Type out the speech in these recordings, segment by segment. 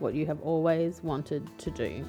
what you have always wanted to do.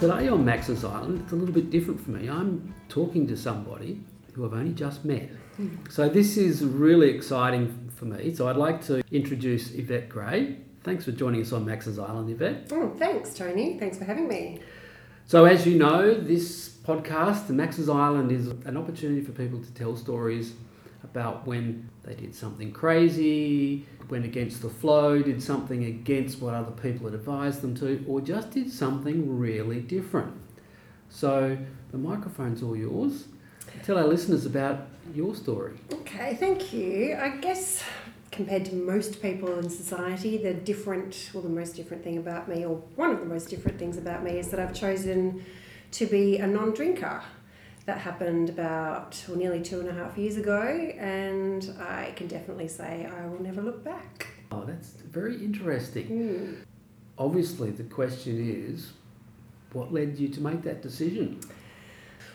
Today on Max's Island, it's a little bit different for me. I'm talking to somebody who I've only just met. Hmm. So this is really exciting for me. So I'd like to introduce Yvette Gray. Thanks for joining us on Max's Island, Yvette. Oh, thanks, Tony. Thanks for having me. So as you know, this podcast, the Max's Island, is an opportunity for people to tell stories about when they did something crazy, went against the flow, did something against what other people had advised them to, or just did something really different. So the microphone's all yours. Tell our listeners about your story. Okay, thank you. I guess compared to most people in society, the different, well, the most different thing about me, or one of the most different things about me, is that I've chosen to be a non drinker. That happened about well, nearly two and a half years ago, and I can definitely say I will never look back. Oh, that's very interesting. Hmm. Obviously, the question is what led you to make that decision?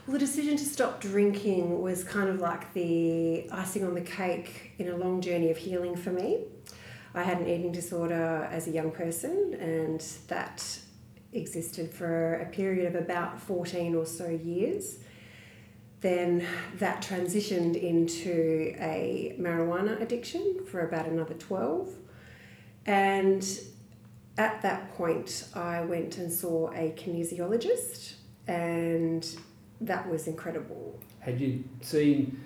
Well, the decision to stop drinking was kind of like the icing on the cake in a long journey of healing for me. I had an eating disorder as a young person, and that existed for a period of about 14 or so years. Then that transitioned into a marijuana addiction for about another 12. And at that point, I went and saw a kinesiologist, and that was incredible. Had you seen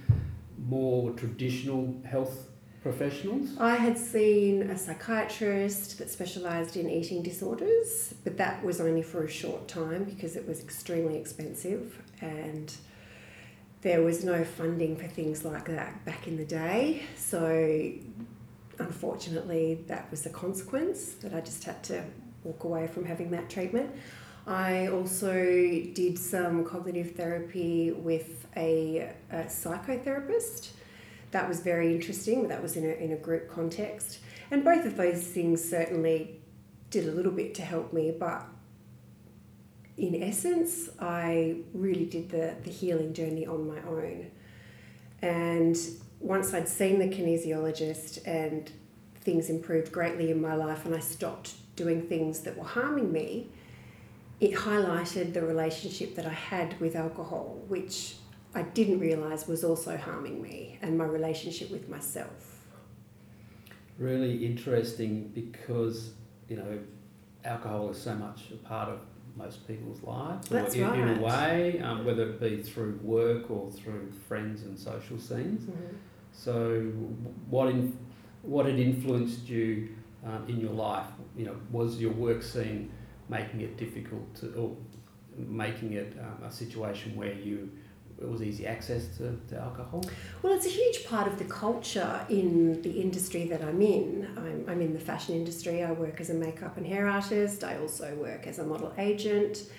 more traditional health professionals? I had seen a psychiatrist that specialised in eating disorders, but that was only for a short time because it was extremely expensive and there was no funding for things like that back in the day. So, unfortunately, that was the consequence that I just had to walk away from having that treatment. I also did some cognitive therapy with a, a psychotherapist. That was very interesting. That was in a, in a group context. And both of those things certainly did a little bit to help me, but in essence, I really did the, the healing journey on my own. And once I'd seen the kinesiologist and things improved greatly in my life and I stopped doing things that were harming me, it highlighted the relationship that I had with alcohol, which I didn't realise was also harming me and my relationship with myself. Really interesting because, you know, alcohol is so much a part of most people's lives, That's in, in a way, um, whether it be through work or through friends and social scenes. So, what in, what had influenced you um, in your life? You know, was your work scene making it difficult to, or making it um, a situation where you it was easy access to, to alcohol? Well, it's a huge part of the culture in the industry that I'm in. I'm, I'm in the fashion industry. I work as a makeup and hair artist. I also work as a model agent.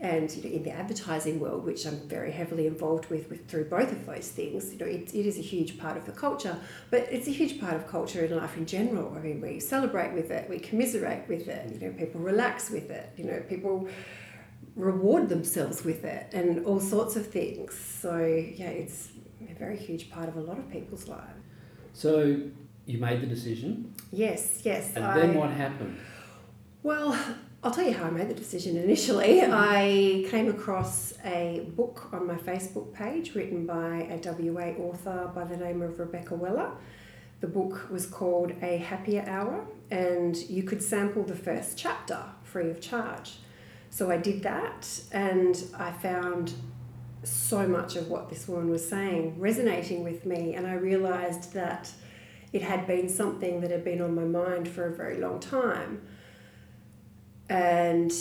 And you know, in the advertising world, which I'm very heavily involved with, with through both of those things, you know, it, it is a huge part of the culture. But it's a huge part of culture in life in general. I mean, we celebrate with it, we commiserate with it. You know, people relax with it. You know, people reward themselves with it and all sorts of things. So, yeah, it's a very huge part of a lot of people's lives. So you made the decision, Yes, yes. and I, then what happened? Well, I'll tell you how I made the decision initially. Mm-hmm. I came across a book on my Facebook page written by a WA author by the name of Rebecca Weller. The book was called A Happier Hour, and you could sample the first chapter free of charge. So I did that, and I found so much of what this woman was saying resonating with me, and I realized that it had been something that had been on my mind for a very long time. And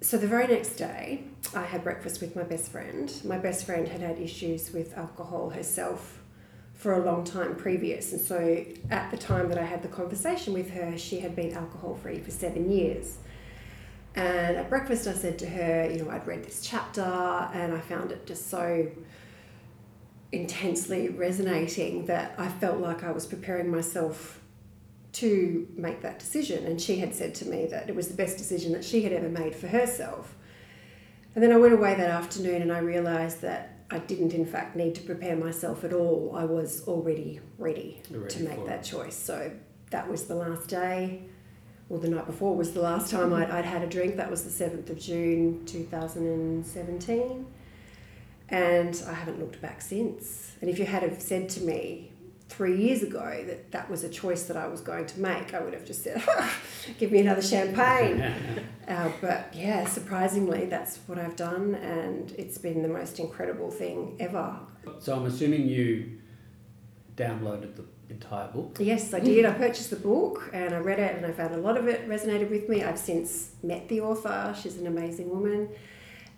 so the very next day, I had breakfast with my best friend. My best friend had had issues with alcohol herself for a long time previous. And so at the time that I had the conversation with her, she had been alcohol free for seven years. And at breakfast, I said to her, you know, I'd read this chapter and I found it just so intensely resonating that I felt like I was preparing myself to make that decision. And she had said to me that it was the best decision that she had ever made for herself. And then I went away that afternoon and I realised that I didn't, in fact, need to prepare myself at all. I was already ready ready to make that choice. So that was the last day. Well, the night before was the last time I'd, I'd had a drink. That was the 7th of June 2017. And I haven't looked back since. And if you had have said to me three years ago that that was a choice that I was going to make, I would have just said, give me another champagne. Uh, but yeah, surprisingly, that's what I've done, and it's been the most incredible thing ever. So I'm assuming you downloaded the entire book. Yes, I did. I purchased the book and I read it, and I found a lot of it resonated with me. I've since met the author, she's an amazing woman.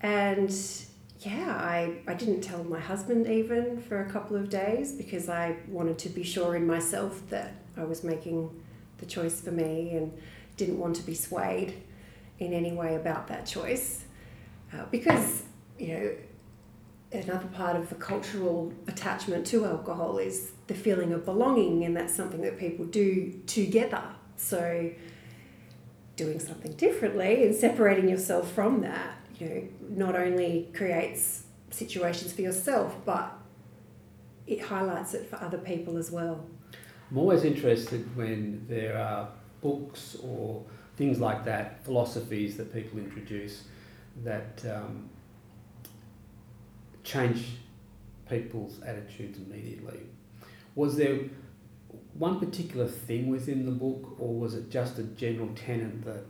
And yeah, I, I didn't tell my husband even for a couple of days because I wanted to be sure in myself that I was making the choice for me and didn't want to be swayed in any way about that choice. Uh, because, you know, another part of the cultural attachment to alcohol is the feeling of belonging, and that's something that people do together. So, doing something differently and separating yourself from that, you know, not only creates situations for yourself, but it highlights it for other people as well. I'm always interested when there are books or things like that, philosophies that people introduce that um, change people's attitudes immediately. Was there one particular thing within the book, or was it just a general tenet that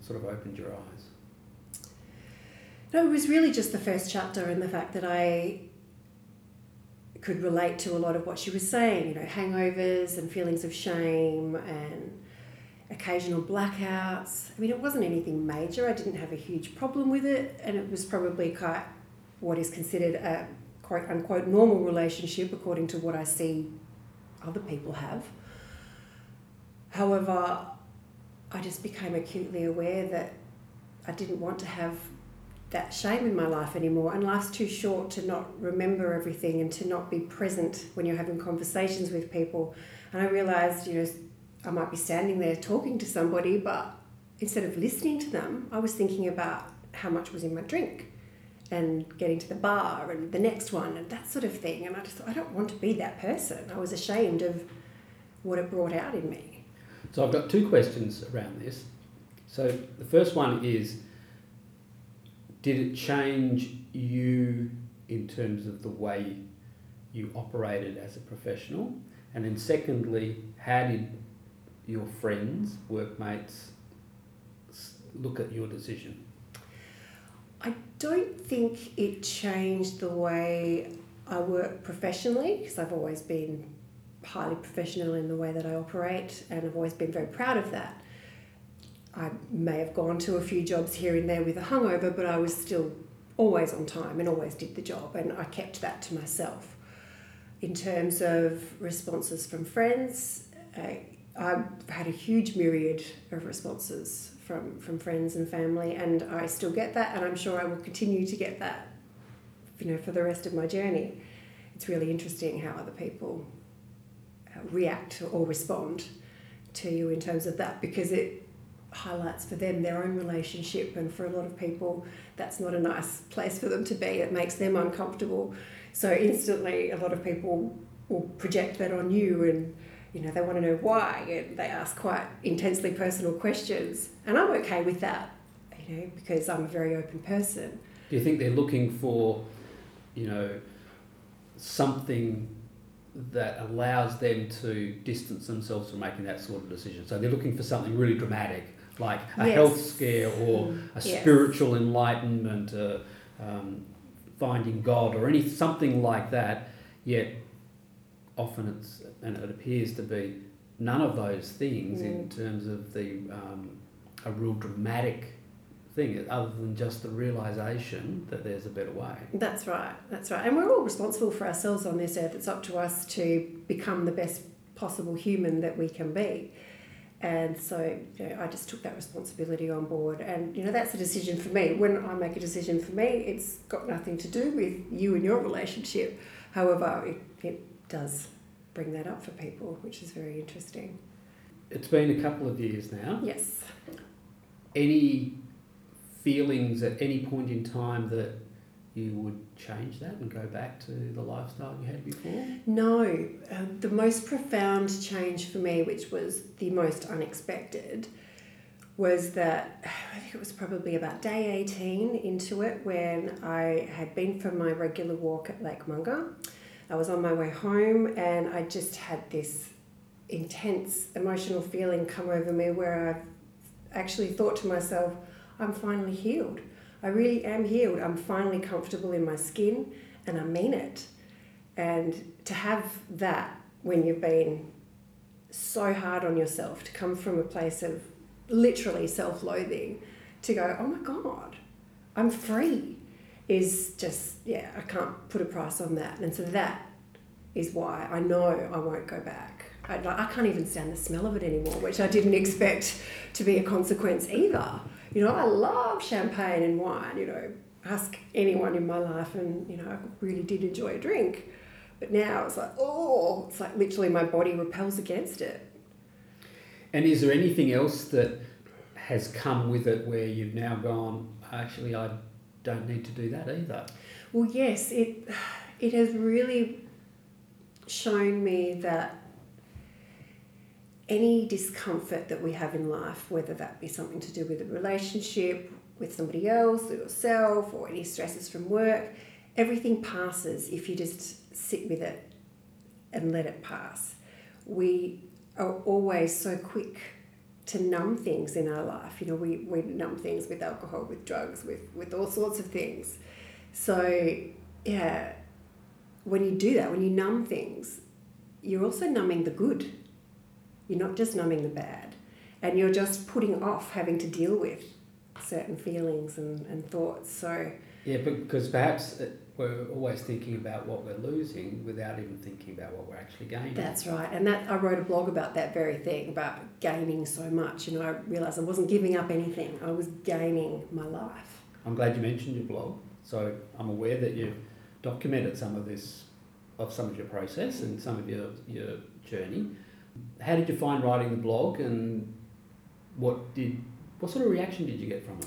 sort of opened your eyes? No, it was really just the first chapter and the fact that I could relate to a lot of what she was saying, you know, hangovers and feelings of shame and occasional blackouts. I mean, it wasn't anything major. I didn't have a huge problem with it, and it was probably quite what is considered a quote unquote normal relationship according to what I see other people have. However, I just became acutely aware that I didn't want to have that shame in my life anymore. And life's too short to not remember everything and to not be present when you're having conversations with people. And I realized, you know, I might be standing there talking to somebody, but instead of listening to them, I was thinking about how much was in my drink and getting to the bar and the next one and that sort of thing. And I just thought, I don't want to be that person. I was ashamed of what it brought out in me. So I've got two questions around this. So the first one is Did it change you in terms of the way you operated as a professional? And then secondly, how did your friends, workmates look at your decision? Don't think it changed the way I work professionally because I've always been highly professional in the way that I operate and I've always been very proud of that. I may have gone to a few jobs here and there with a hungover, but I was still always on time and always did the job, and I kept that to myself. In terms of responses from friends, I, I've had a huge myriad of responses from, from friends and family, and I still get that, and I'm sure I will continue to get that, you know, for the rest of my journey. It's really interesting how other people uh, react or respond to you in terms of that because it highlights for them their own relationship, and for a lot of people, that's not a nice place for them to be. It makes them uncomfortable. So instantly, a lot of people will project that on you, and you know they want to know why, and they ask quite intensely personal questions, and I'm okay with that, you know, because I'm a very open person. Do you think they're looking for, you know, something that allows them to distance themselves from making that sort of decision? So they're looking for something really dramatic, like a Yes. health scare or a Yes. spiritual enlightenment, uh, um, finding God, or any something like that. Yet often it's and it appears to be none of those things in terms of the um, a real dramatic thing, other than just the realization that there's a better way. That's right, that's right. And we're all responsible for ourselves on this earth. It's up to us to become the best possible human that we can be. And so you know, I just took that responsibility on board. And, you know, that's a decision for me. When I make a decision for me, it's got nothing to do with you and your relationship. However, it, it does bring that up for people, which is very interesting. It's been a couple of years now. Yes. Any feelings at any point in time that you would change that and go back to the lifestyle you had before? No, uh, the most profound change for me, which was the most unexpected, was that I think it was probably about day 18 into it when I had been for my regular walk at Lake Monger. I was on my way home and I just had this intense emotional feeling come over me where I actually thought to myself, I'm finally healed. I really am healed. I'm finally comfortable in my skin and I mean it. And to have that when you've been so hard on yourself, to come from a place of literally self loathing, to go, oh my God, I'm free, is just, yeah, I can't put a price on that. And so that is why I know I won't go back. I, I can't even stand the smell of it anymore, which I didn't expect to be a consequence either. You know, I love champagne and wine, you know, ask anyone in my life, and, you know, I really did enjoy a drink. But now it's like, oh, it's like literally my body repels against it. And is there anything else that has come with it where you've now gone, actually, I don't need to do that either? Well, yes, it it has really shown me that any discomfort that we have in life, whether that be something to do with a relationship with somebody else or yourself, or any stresses from work, everything passes if you just sit with it and let it pass. We are always so quick to numb things in our life. You know, we, we numb things with alcohol, with drugs, with, with all sorts of things. So, yeah, when you do that, when you numb things, you're also numbing the good. You're not just numbing the bad. And you're just putting off having to deal with certain feelings and, and thoughts. So, Yeah, because perhaps we're always thinking about what we're losing without even thinking about what we're actually gaining. That's right, and that I wrote a blog about that very thing about gaining so much. You know, I realised I wasn't giving up anything; I was gaining my life. I'm glad you mentioned your blog. So I'm aware that you've documented some of this, of some of your process and some of your, your journey. How did you find writing the blog and what did what sort of reaction did you get from it?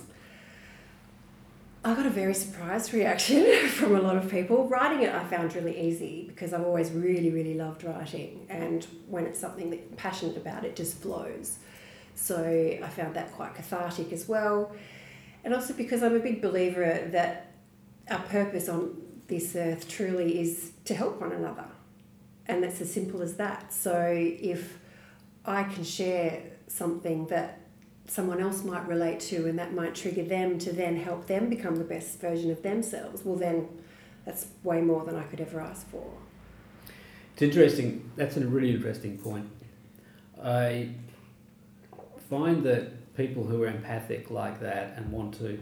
I got a very surprised reaction from a lot of people. Writing it, I found really easy because I've always really, really loved writing, and when it's something that I'm passionate about, it just flows. So I found that quite cathartic as well, and also because I'm a big believer that our purpose on this earth truly is to help one another, and that's as simple as that. So if I can share something that someone else might relate to and that might trigger them to then help them become the best version of themselves, well, then that's way more than I could ever ask for. It's interesting. That's a really interesting point. I find that people who are empathic like that and want to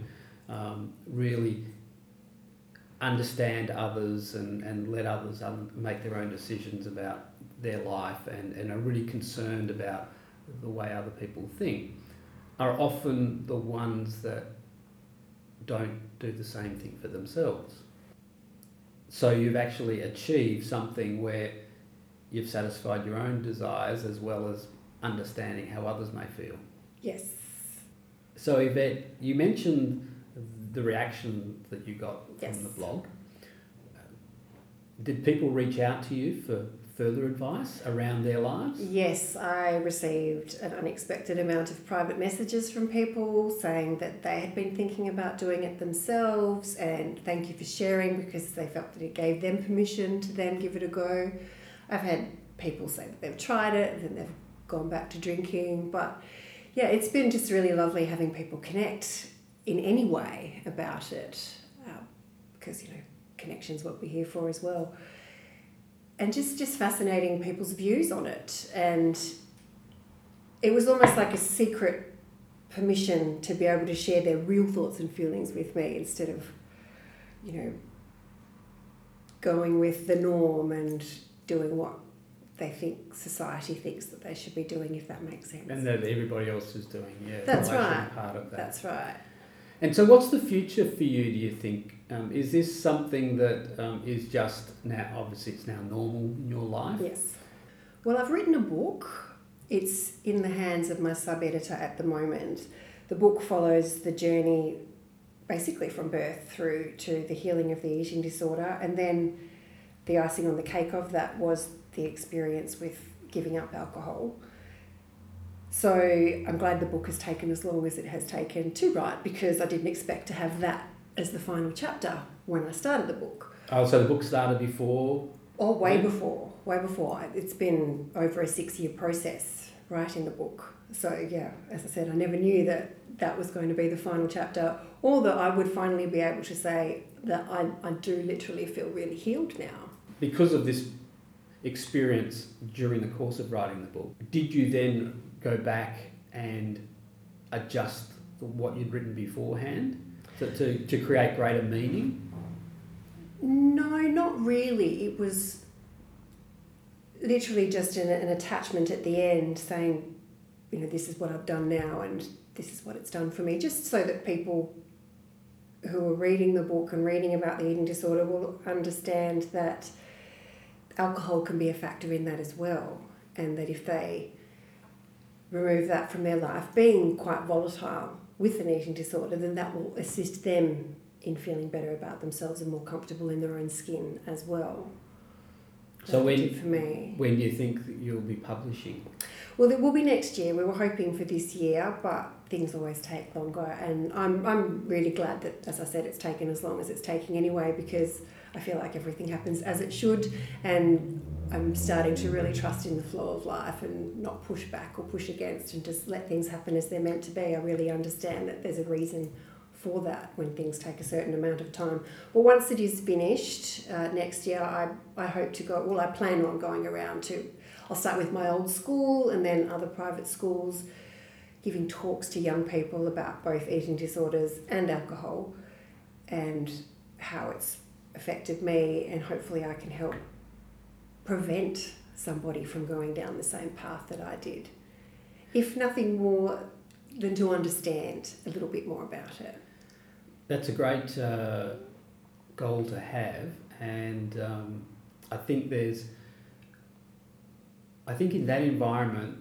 um, really understand others and, and let others um, make their own decisions about their life and, and are really concerned about the way other people think are often the ones that don't do the same thing for themselves. So you've actually achieved something where you've satisfied your own desires as well as understanding how others may feel. Yes, So, Yvette, you mentioned the reaction that you got Yes. from the blog. Did people reach out to you for further advice around their lives? Yes, I received an unexpected amount of private messages from people saying that they had been thinking about doing it themselves and thank you for sharing because they felt that it gave them permission to then give it a go. I've had people say that they've tried it and then they've gone back to drinking, but yeah, it's been just really lovely having people connect in any way about it uh, because you know connection's what we're here for as well and just just fascinating people's views on it and it was almost like a secret permission to be able to share their real thoughts and feelings with me instead of you know going with the norm and doing what they think society thinks that they should be doing if that makes sense And that everybody else is doing, yeah. That's well, I should right. Part of that. that's right And so, what's the future for you? Do you think um, is this something that um, is just now? Obviously, it's now normal in your life. Yes. Well, I've written a book. It's in the hands of my sub editor at the moment. The book follows the journey basically from birth through to the healing of the eating disorder. And then the icing on the cake of that was the experience with giving up alcohol. So I'm glad the book has taken as long as it has taken to write because I didn't expect to have that as the final chapter when I started the book. Oh, so the book started before. Oh, way Yeah. before, way before. It's been over a six year process writing the book. So, yeah, as I said, I never knew that that was going to be the final chapter or that I would finally be able to say that I, I do literally feel really healed now. Because of this experience during the course of writing the book, did you then go back and adjust what you'd written beforehand to, to, to create greater meaning? No, not really. It was literally just an, an attachment at the end saying, you know, this is what I've done now and this is what it's done for me, just so that people who are reading the book and reading about the eating disorder will understand that alcohol can be a factor in that as well. And that if they remove that from their life, being quite volatile with an eating disorder, then that will assist them in feeling better about themselves and more comfortable in their own skin as well. So when- for me. When do you think that you'll be publishing? Well, it will be next year. We were hoping for this year, but things always take longer. And I'm, I'm really glad that, as I said, it's taken as long as it's taking anyway because I feel like everything happens as it should. And I'm starting to really trust in the flow of life and not push back or push against and just let things happen as they're meant to be. I really understand that there's a reason for that when things take a certain amount of time. But once it is finished uh, next year, I, I hope to go, well, I plan on going around to I'll start with my old school and then other private schools, giving talks to young people about both eating disorders and alcohol and how it's affected me, and hopefully I can help prevent somebody from going down the same path that I did. If nothing more than to understand a little bit more about it. That's a great uh, goal to have, and um, I think there's. I think in that environment,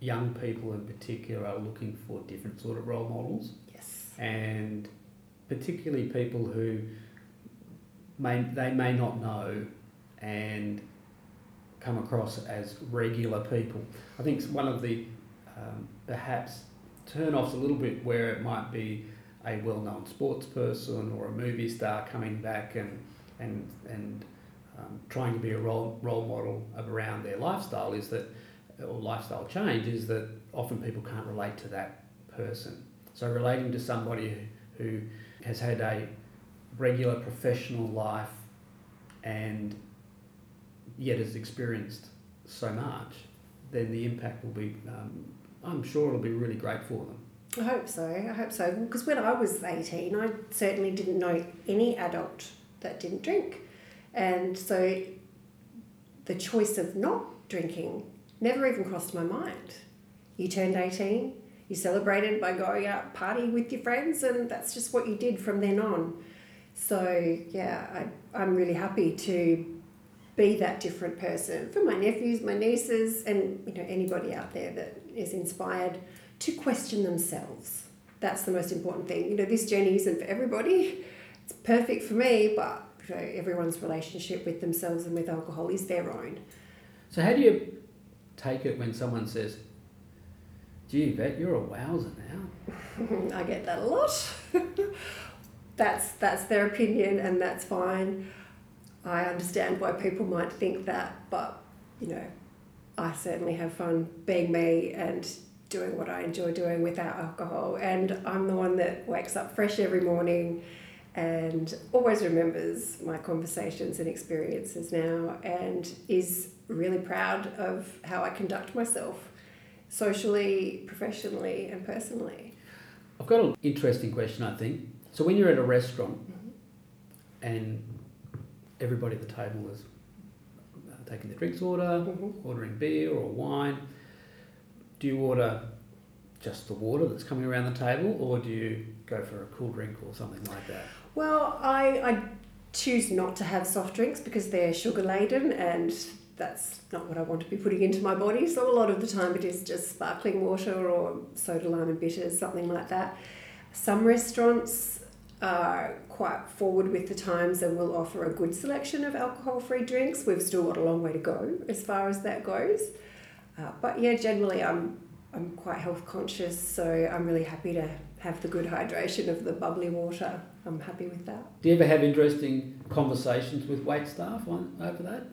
young people in particular are looking for different sort of role models, Yes. and particularly people who may they may not know and come across as regular people. I think one of the um, perhaps turn offs a little bit where it might be a well-known sports person or a movie star coming back and and and um, trying to be a role role model around their lifestyle is that or lifestyle change is that often people can't relate to that person. So relating to somebody who has had a regular professional life and yet has experienced so much, then the impact will be. Um, I'm sure it'll be really great for them. I hope so. I hope so. Because when I was 18, I certainly didn't know any adult that didn't drink. And so the choice of not drinking never even crossed my mind. You turned 18, you celebrated by going out party with your friends, and that's just what you did from then on. So, yeah, I, I'm really happy to be that different person for my nephews, my nieces, and you know anybody out there that is inspired to question themselves. that's the most important thing. You know, this journey isn't for everybody. It's perfect for me, but you know, everyone's relationship with themselves and with alcohol is their own. So how do you take it when someone says, "Gee, Vet, you're a wowser now"? I get that a lot. that's that's their opinion, and that's fine. I understand why people might think that, but you know, I certainly have fun being me and doing what I enjoy doing without alcohol. And I'm the one that wakes up fresh every morning and always remembers my conversations and experiences now and is really proud of how I conduct myself socially, professionally, and personally. I've got an interesting question. I think so. When you're at a restaurant mm-hmm. and everybody at the table is uh, taking their drinks order, Mhm. ordering beer or wine, do you order just the water that's coming around the table, or do you go for a cool drink or something like that? Well, I, I choose not to have soft drinks because they're sugar laden and that's not what I want to be putting into my body. So a lot of the time it is just sparkling water or soda lime and bitters, something like that. Some restaurants are quite forward with the times and will offer a good selection of alcohol free drinks. We've still got a long way to go as far as that goes. Uh, but yeah, generally I'm I'm quite health conscious, so I'm really happy to have the good hydration of the bubbly water. I'm happy with that. Do you ever have interesting conversations with wait staff on over that?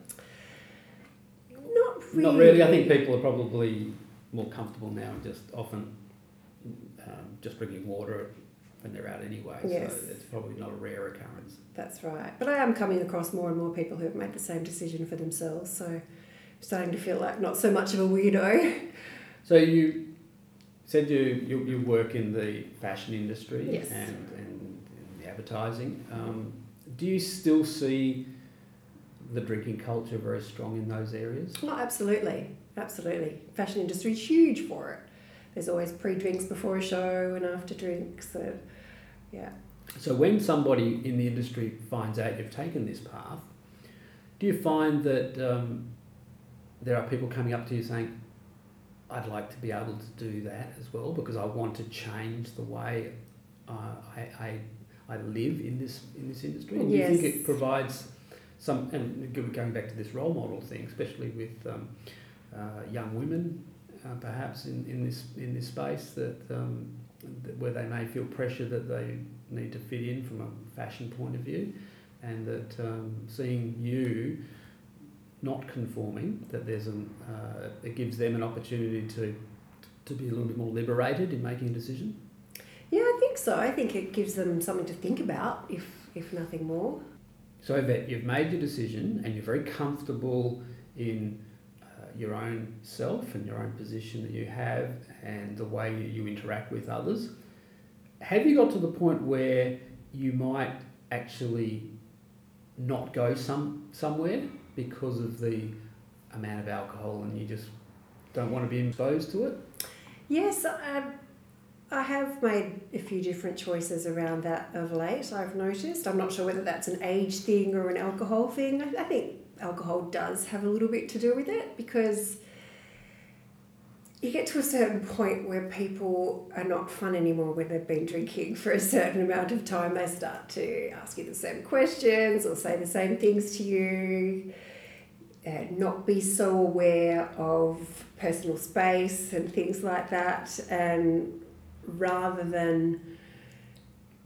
Not really. Not really. I think people are probably more comfortable now and just often um, just drinking water when they're out anyway. Yes. So it's probably not a rare occurrence. That's right. But I am coming across more and more people who have made the same decision for themselves, so I'm starting to feel like not so much of a weirdo. So you said you, you, you work in the fashion industry Yes. and, and advertising. Um, do you still see the drinking culture very strong in those areas? Oh, absolutely. Absolutely. Fashion industry is huge for it. There's always pre-drinks before a show and after drinks. So, yeah. So when somebody in the industry finds out you've taken this path, do you find that um, there are people coming up to you saying, "I'd like to be able to do that as well because I want to change the way uh, I, I I live in this in this industry"? And do you think it provides some? And go- going back to this role model thing, especially with um, uh, young women, uh, perhaps in, in this in this space that. Um, that- where they may feel pressure that they need to fit in from a fashion point of view, and that um, seeing you not conforming, that there's an uh, it gives them an opportunity to to be a little bit more liberated in making a decision. Yeah, I think so. I think it gives them something to think about, if if nothing more. So that you've made your decision and you're very comfortable in your own self and your own position that you have and the way you interact with others. Have you got to the point where you might actually not go some somewhere because of the amount of alcohol and you just don't want to be exposed to it? Yes, I, I have made a few different choices around that of late, I've noticed. I'm not sure whether that's an age thing or an alcohol thing. I, I think alcohol does have a little bit to do with it because you get to a certain point where people are not fun anymore when they've been drinking for a certain amount of time. They start to ask you the same questions or say the same things to you uh, not be so aware of personal space and things like that, and rather than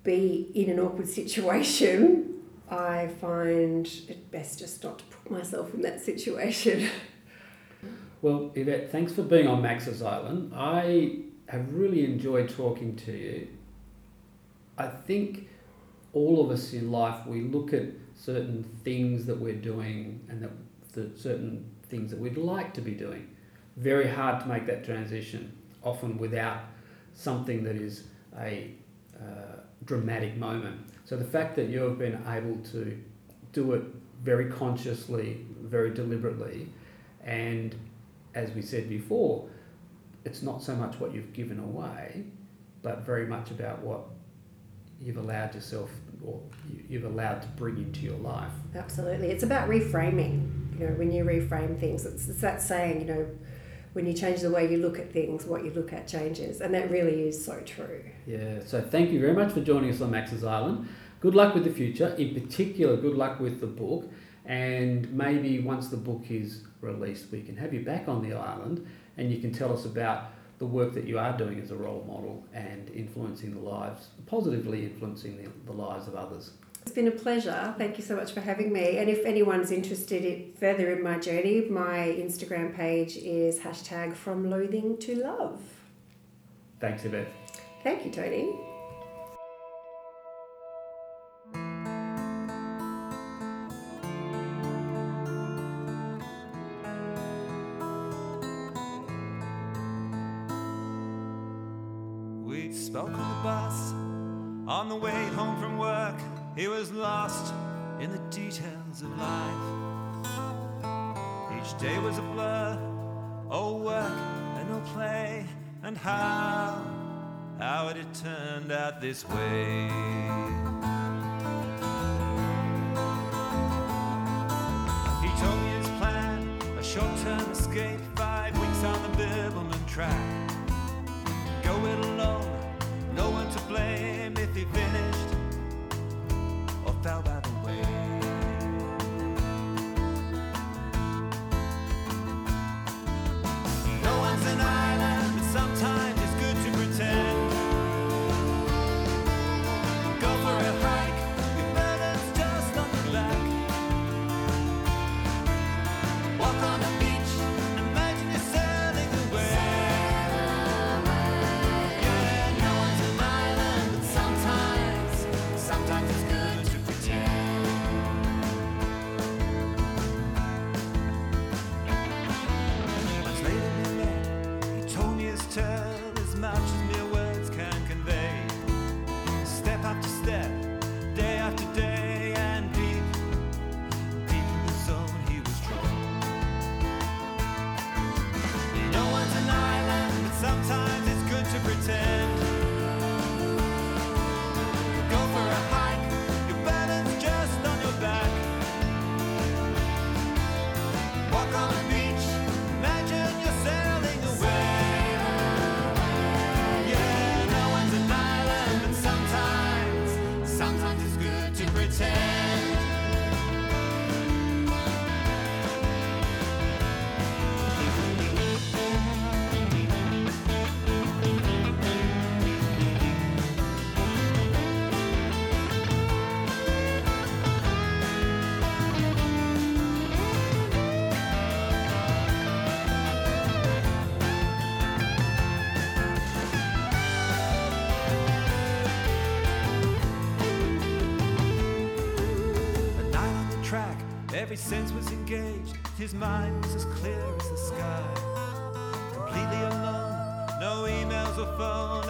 be in an awkward situation, I find it best just not to put myself in that situation. Well, Yvette, thanks for being on Max's Island. I have really enjoyed talking to you. I think all of us in life, we look at certain things that we're doing and that the certain things that we'd like to be doing. Very hard to make that transition, often without something that is a uh, dramatic moment. So the fact that you have been able to do it very consciously, very deliberately, and as we said before, it's not so much what you've given away, but very much about what you've allowed yourself or you- you've allowed to bring into your life. Absolutely. It's about reframing. You know, when you reframe things, it's, it's that saying, you know, when you change the way you look at things, what you look at changes, and that really is so true. Yeah, so thank you very much for joining us on Max's Island. Good luck with the future. In particular, good luck with the book. And maybe once the book is released, we can have you back on the island and you can tell us about the work that you are doing as a role model and influencing the lives, positively influencing the, the lives of others. It's been a pleasure. Thank you so much for having me. And if anyone's interested in, further in my journey, my Instagram page is hashtag from loathing to love. Thanks, Yvette. Thank you, Tony. Details of life. Each day was a blur, all work and no play, and how, how it had turned out this way. He told me his plan, a short-term escape, every sense was engaged. His mind was as clear as the sky. Completely alone, no emails or phone,